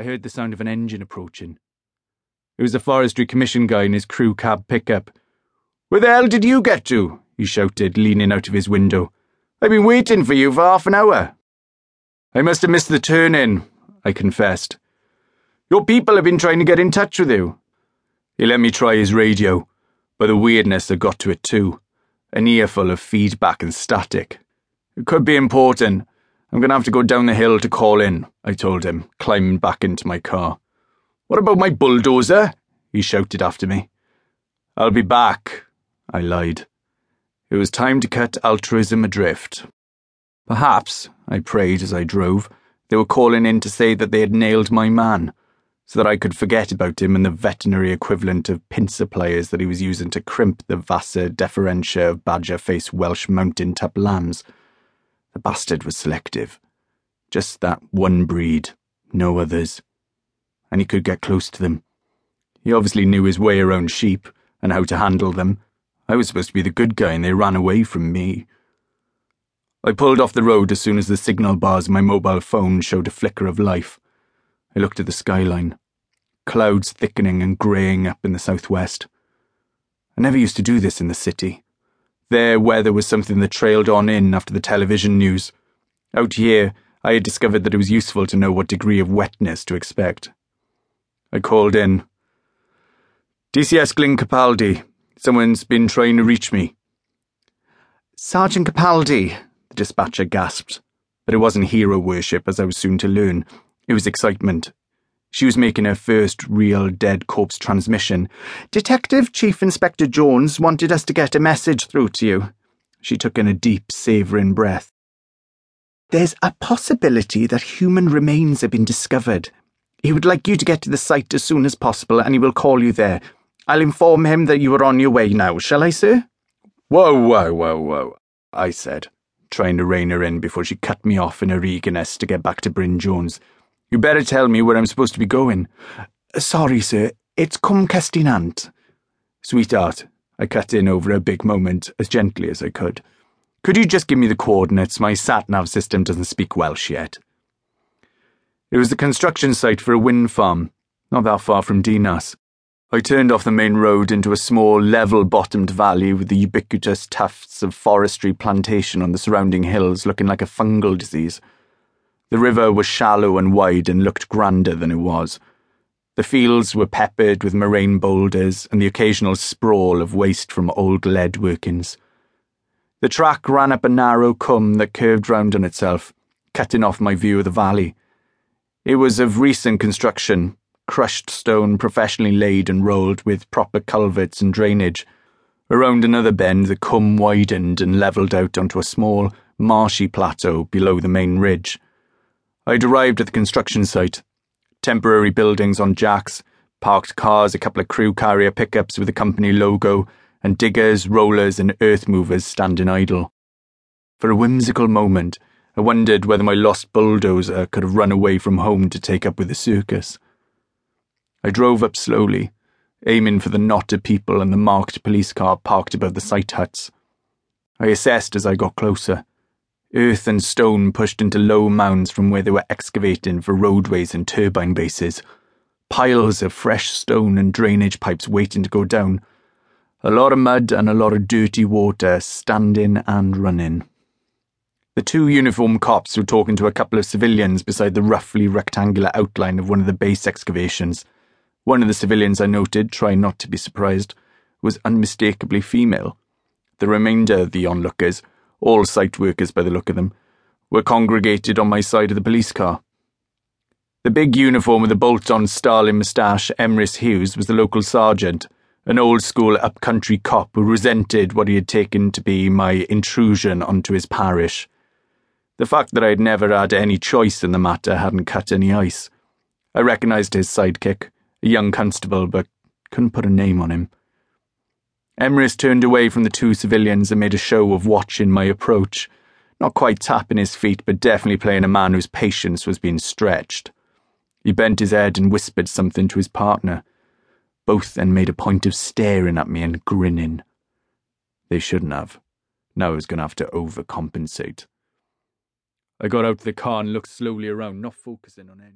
I heard the sound of an engine approaching. It was the Forestry Commission guy in his crew cab pickup. Where the hell did you get to? he shouted, leaning out of his window. I've been waiting for you for half an hour. I must have missed the turn in, I confessed. Your people have been trying to get in touch with you. He let me try his radio, but the weirdness had got to it too. An earful of feedback and static. It could be important. I'm going to have to go down the hill to call in, I told him, climbing back into my car. What about my bulldozer? He shouted after me. I'll be back, I lied. It was time to cut altruism adrift. Perhaps, I prayed as I drove, they were calling in to say that they had nailed my man, so that I could forget about him and the veterinary equivalent of pincer pliers that he was using to crimp the vasa deferentia of badger faced Welsh mountain tup lambs. The bastard was selective. Just that one breed, no others. And he could get close to them. He obviously knew his way around sheep and how to handle them. I was supposed to be the good guy and they ran away from me. I pulled off the road as soon as the signal bars of my mobile phone showed a flicker of life. I looked at the skyline. Clouds thickening and greying up in the southwest. I never used to do this in the city. There, weather was something that trailed on in after the television news. Out here, I had discovered that it was useful to know what degree of wetness to expect. I called in. DCS Glyn Capaldi. Someone's been trying to reach me. Sergeant Capaldi, the dispatcher gasped. But it wasn't hero worship, as I was soon to learn. It was excitement. She was making her first real dead corpse transmission. Detective Chief Inspector Jones wanted us to get a message through to you. She took in a deep, savouring breath. There's a possibility that human remains have been discovered. He would like you to get to the site as soon as possible, and he will call you there. I'll inform him that you are on your way now, shall I, sir? Whoa, whoa, whoa, whoa, I said, trying to rein her in before she cut me off in her eagerness to get back to Bryn Jones. You better tell me where I'm supposed to be going. Uh, sorry, sir. It's Cwm Cestynant. Sweetheart, I cut in over a big moment as gently as I could. Could you just give me the coordinates? My sat nav system doesn't speak Welsh yet. It was the construction site for a wind farm, not that far from Dinas. I turned off the main road into a small, level bottomed valley with the ubiquitous tufts of forestry plantation on the surrounding hills looking like a fungal disease. The river was shallow and wide and looked grander than it was. The fields were peppered with moraine boulders and the occasional sprawl of waste from old lead workings. The track ran up a narrow cwm that curved round on itself, cutting off my view of the valley. It was of recent construction, crushed stone professionally laid and rolled with proper culverts and drainage. Around another bend, the cwm widened and levelled out onto a small, marshy plateau below the main ridge. I'd arrived at the construction site. Temporary buildings on jacks, parked cars, a couple of crew carrier pickups with the company logo, and diggers, rollers, and earth movers standing idle. For a whimsical moment, I wondered whether my lost bulldozer could have run away from home to take up with the circus. I drove up slowly, aiming for the knot of people and the marked police car parked above the site huts. I assessed as I got closer earth and stone pushed into low mounds from where they were excavating for roadways and turbine bases, piles of fresh stone and drainage pipes waiting to go down, a lot of mud and a lot of dirty water standing and running. The two uniformed cops were talking to a couple of civilians beside the roughly rectangular outline of one of the base excavations. One of the civilians I noted, trying not to be surprised, was unmistakably female. The remainder of the onlookers all site workers by the look of them, were congregated on my side of the police car. The big uniform with the bolt on Stalin moustache, Emrys Hughes, was the local sergeant, an old school up-country cop who resented what he had taken to be my intrusion onto his parish. The fact that I had never had any choice in the matter hadn't cut any ice. I recognised his sidekick, a young constable, but couldn't put a name on him. Emrys turned away from the two civilians and made a show of watching my approach, not quite tapping his feet, but definitely playing a man whose patience was being stretched. He bent his head and whispered something to his partner. Both then made a point of staring at me and grinning. They shouldn't have. Now I was going to have to overcompensate. I got out of the car and looked slowly around, not focusing on anything.